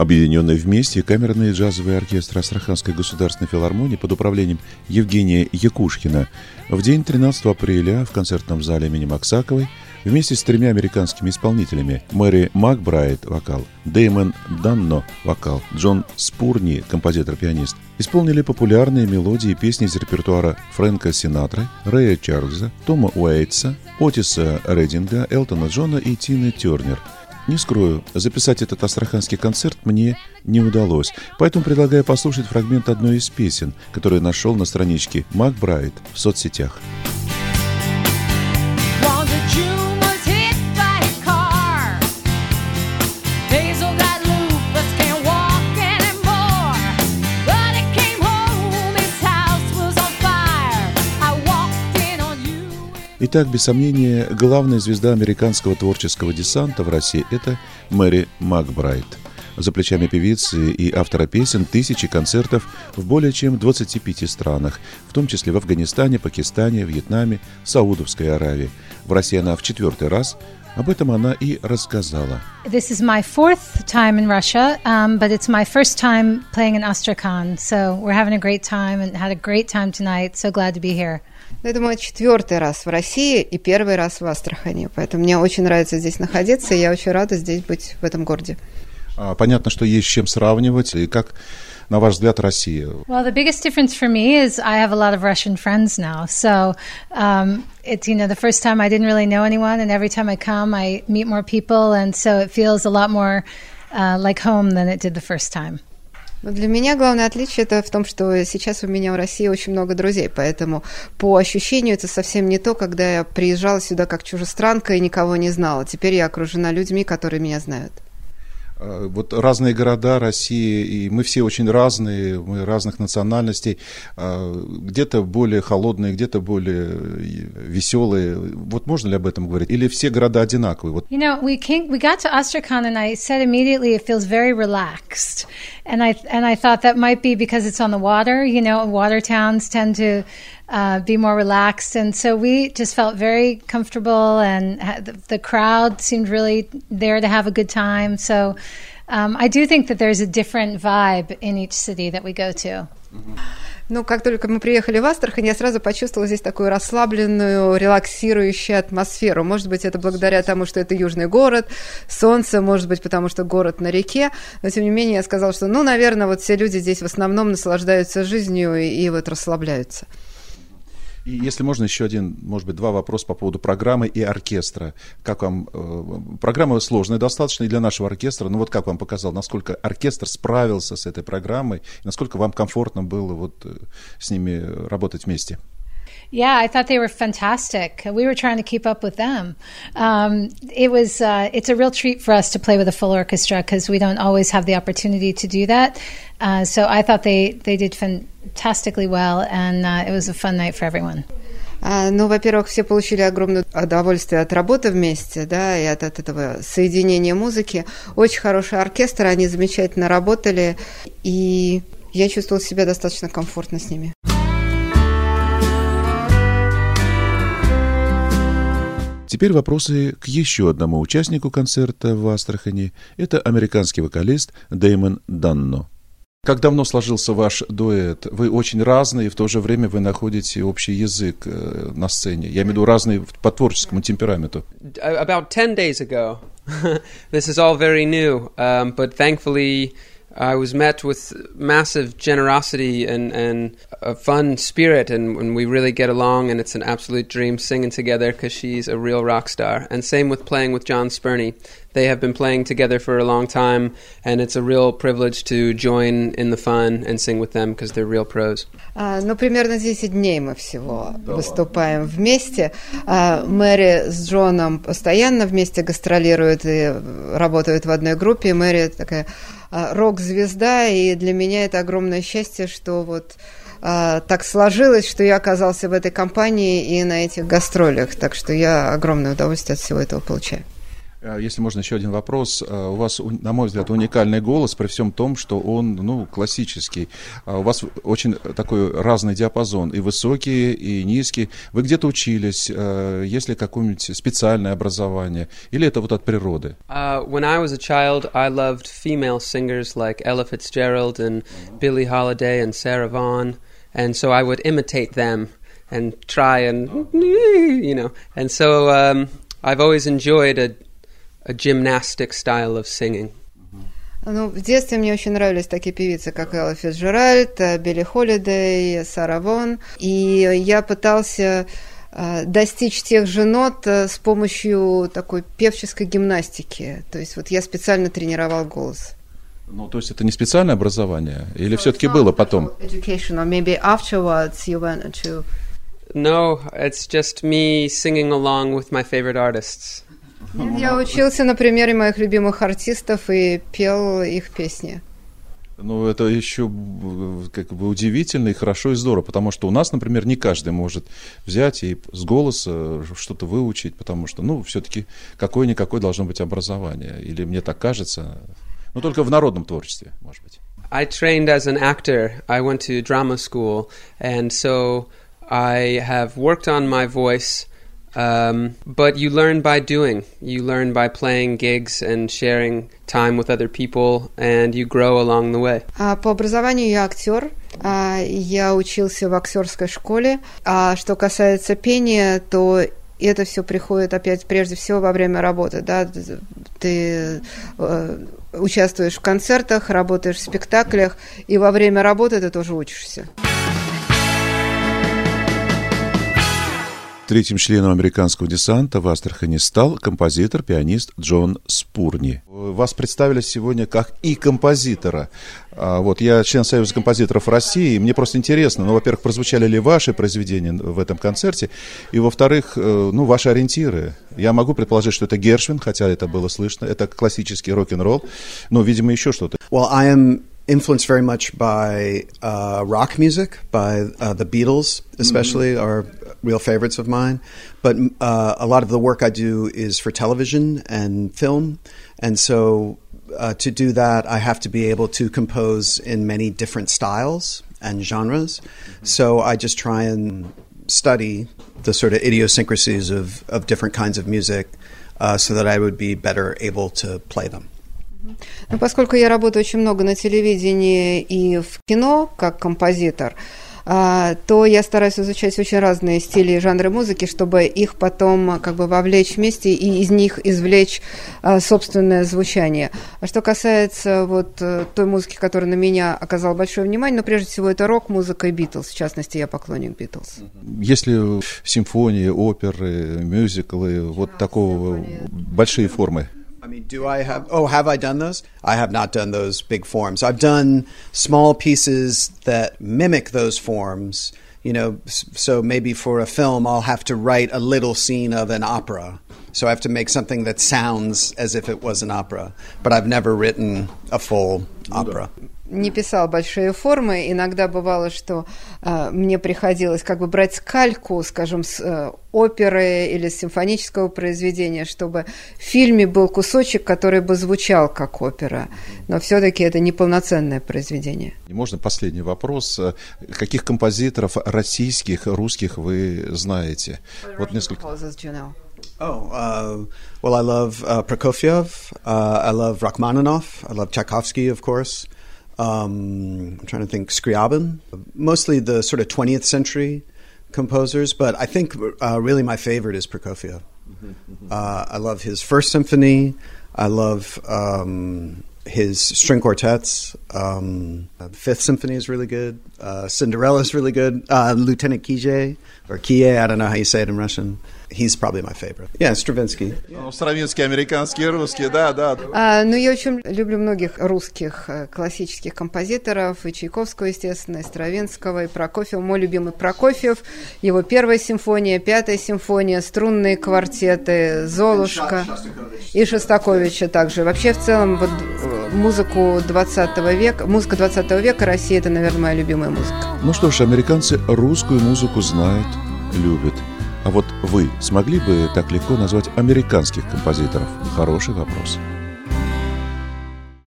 Объединенные вместе камерные джазовые оркестры Астраханской государственной филармонии под управлением Евгения Якушкина. В день 13 апреля в концертном зале имени Максаковой вместе с тремя американскими исполнителями Мэри Макбрайт – вокал, Дэймон Данно – вокал, Джон Спурни – композитор-пианист – исполнили популярные мелодии и песни из репертуара Фрэнка Синатры, Рэя Чарльза, Тома Уэйтса, Отиса Рединга, Элтона Джона и Тины Тернер – не скрою, записать этот астраханский концерт мне не удалось, поэтому предлагаю послушать фрагмент одной из песен, которую нашел на страничке Макбрайт в соцсетях. Итак, без сомнения, главная звезда американского творческого десанта в России – это Мэри Макбрайт. За плечами певицы и автора песен тысячи концертов в более чем 25 странах, в том числе в Афганистане, Пакистане, Вьетнаме, Саудовской Аравии. В России она в четвертый раз об этом она и рассказала. This is my fourth time in Russia, um, but it's my first time playing in Astrakhan. So we're having a great time and had a great time tonight. So glad to be here. Это мой четвертый раз в России и первый раз в Астрахани. Поэтому мне очень нравится здесь находиться, и я очень рада здесь быть в этом городе. Понятно, что есть с чем сравнивать. И как, на ваш взгляд, Россия? Well, the biggest difference for me is I have a lot of Russian friends now. So um, it's, you know, the first time I didn't really know anyone, and every time I come, I meet more people. And so it feels a lot more uh, like home than it did the first time. Но для меня главное отличие это в том, что сейчас у меня в России очень много друзей, поэтому по ощущению это совсем не то, когда я приезжала сюда как чужестранка и никого не знала. Теперь я окружена людьми, которые меня знают. Э, вот разные города России, и мы все очень разные, мы разных национальностей, э, где-то более холодные, где-то более э, веселые. Вот можно ли об этом говорить? Или все города одинаковые? Вот. You know, we came, we got to Astrakhan, and I said immediately it feels very relaxed, and I and I thought that might be because it's on the water. You know, water towns tend to uh, be more relaxed. And so we just felt very comfortable, and the, crowd seemed really there to have a good time. So um, I do think that there's a different vibe in each city that we go to. Ну, как только мы приехали в Астрахань, я сразу почувствовала здесь такую расслабленную, релаксирующую атмосферу. Может быть, это благодаря тому, что это южный город, солнце, может быть, потому что город на реке. Но, тем не менее, я сказала, что, ну, наверное, вот все люди здесь в основном наслаждаются жизнью и, и вот расслабляются. И если можно, еще один, может быть, два вопроса по поводу программы и оркестра. Как вам... Э, программа сложная достаточно и для нашего оркестра. Но вот как вам показал, насколько оркестр справился с этой программой, насколько вам комфортно было вот э, с ними работать вместе? Yeah, I thought they were fantastic. We were trying to keep up with them. Um, it was uh, it's a real treat for us to play with a full orchestra because we don't always have the opportunity to do that. Uh, so I thought they they did fantastically well, and uh, it was a fun night for everyone. Ну, во-первых, все получили огромное удовольствие от работы вместе, да, и от, от этого соединения музыки. Очень хороший оркестр, они замечательно работали, и я чувствовала себя достаточно комфортно с ними. Теперь вопросы к еще одному участнику концерта в Астрахани. Это американский вокалист Дэймон Данно. Как давно сложился ваш дуэт? Вы очень разные, и в то же время вы находите общий язык э, на сцене. Я имею в виду разные по творческому темпераменту. About 10 days ago. this is all very new, um, but thankfully I was met with massive generosity and, and a fun spirit, and, and we really get along, and it's an absolute dream singing together because she's a real rock star. And same with playing with John Spurney. They have been playing together for a long time, and it's a real privilege to join in the fun and sing with them because they're real pros. А, ну, примерно 10 дней мы всего да. выступаем вместе. А, Мэри с Джоном постоянно вместе гастролируют и работают в одной группе. Мэри такая рок-звезда, и для меня это огромное счастье, что вот так сложилось, что я оказался в этой компании и на этих гастролях. Так что я огромное удовольствие от всего этого получаю. А, если можно, еще один вопрос. А, у вас, на мой взгляд, уникальный голос, при всем том, что он ну, классический. А у вас очень такой разный диапазон, и высокий, и низкий. Вы где-то учились? Есть ли какое-нибудь специальное образование? Или это вот от природы? Uh, when I was a child, I loved female singers like Ella Fitzgerald and Billie Holiday and Sarah Vaughan. And so I would imitate them and try and, you know. And so um, I've always enjoyed a a gymnastic style of singing. Ну, в детстве мне очень нравились такие певицы, как Элла Фицджеральд, Билли Холидей, Сара Вон. И я пытался э, достичь тех же нот э, с помощью такой певческой гимнастики. То есть вот я специально тренировал голос. Ну, то есть это не специальное образование? Или so все-таки было потом? Education, or maybe afterwards you went to... No, it's just me singing along with my favorite artists. Я учился на примере моих любимых артистов и пел их песни. Ну, это еще как бы удивительно и хорошо и здорово, потому что у нас, например, не каждый может взять и с голоса что-то выучить, потому что, ну, все-таки какое-никакое должно быть образование. Или мне так кажется, ну, только в народном творчестве, может быть. I trained as an actor. I went to drama school, and so I have worked on my voice Um, but you learn by doing. You learn by playing gigs and sharing time with other people, and you grow along the way. А, по образованию я актер. А, я учился в актерской школе. А что касается пения, то это все приходит опять прежде всего во время работы. Да? Ты э, участвуешь в концертах, работаешь в спектаклях, и во время работы ты тоже учишься. Третьим членом американского десанта в Астрахани стал композитор-пианист Джон Спурни. Вас представили сегодня как и композитора. А, вот, я член Союза композиторов России, мне просто интересно, ну, во-первых, прозвучали ли ваши произведения в этом концерте, и, во-вторых, э, ну, ваши ориентиры. Я могу предположить, что это Гершвин, хотя это было слышно, это классический рок-н-ролл, но, видимо, еще что-то. Well, I am influenced very much by uh, rock music, by uh, the Beatles, especially, mm-hmm. are real favorites of mine. But uh, a lot of the work I do is for television and film, and so uh, to do that, I have to be able to compose in many different styles and genres. Mm-hmm. So I just try and study the sort of idiosyncrasies of, of different kinds of music uh, so that I would be better able to play them. Ну, поскольку я работаю очень много на телевидении и в кино как композитор, а, то я стараюсь изучать очень разные стили и жанры музыки, чтобы их потом как бы вовлечь вместе и из них извлечь а, собственное звучание. А что касается вот э, той музыки, которая на меня оказала большое внимание, но ну, прежде всего это рок-музыка и Битлз, в частности, я поклонник Битлз. Если симфонии, оперы, мюзиклы, вот такого большие формы? Do I have? Oh, have I done those? I have not done those big forms. I've done small pieces that mimic those forms. You know, so maybe for a film, I'll have to write a little scene of an opera. So I have to make something that sounds as if it was an opera. But I've never written a full opera. Не писал большие формы. Иногда бывало, что э, мне приходилось как бы брать скальку, скажем, с э, оперы или с симфонического произведения, чтобы в фильме был кусочек, который бы звучал как опера. Но все-таки это неполноценное произведение. И можно последний вопрос. Каких композиторов российских, русских вы знаете? Вот несколько. Oh, uh, well, I love uh, Prokofiev. Uh, I love Rachmaninoff. I love Tchaikovsky, of course. Um, I'm trying to think, Scriabin, mostly the sort of 20th century composers, but I think uh, really my favorite is Prokofiev. Mm-hmm, uh, I love his first symphony. I love um, his string quartets. Um, Fifth Symphony is really good. Uh, Cinderella is really good. Uh, Lieutenant Kije, or Kie, I don't know how you say it in Russian. He's probably my favorite. Yeah, Stravinsky. Ну, Стравинский, американский, русский, да, да. А, ну, я очень люблю многих русских э, классических композиторов, и Чайковского, естественно, и Стравинского, и Прокофьева. Мой любимый Прокофьев, его первая симфония, пятая симфония, струнные квартеты, Золушка и Шостаковича также. Вообще, в целом, вот э, музыку 20 века, музыка 20 века России – это, наверное, моя любимая музыка. Ну что ж, американцы русскую музыку знают, любят. А вот вы смогли бы так легко назвать американских композиторов? Хороший вопрос.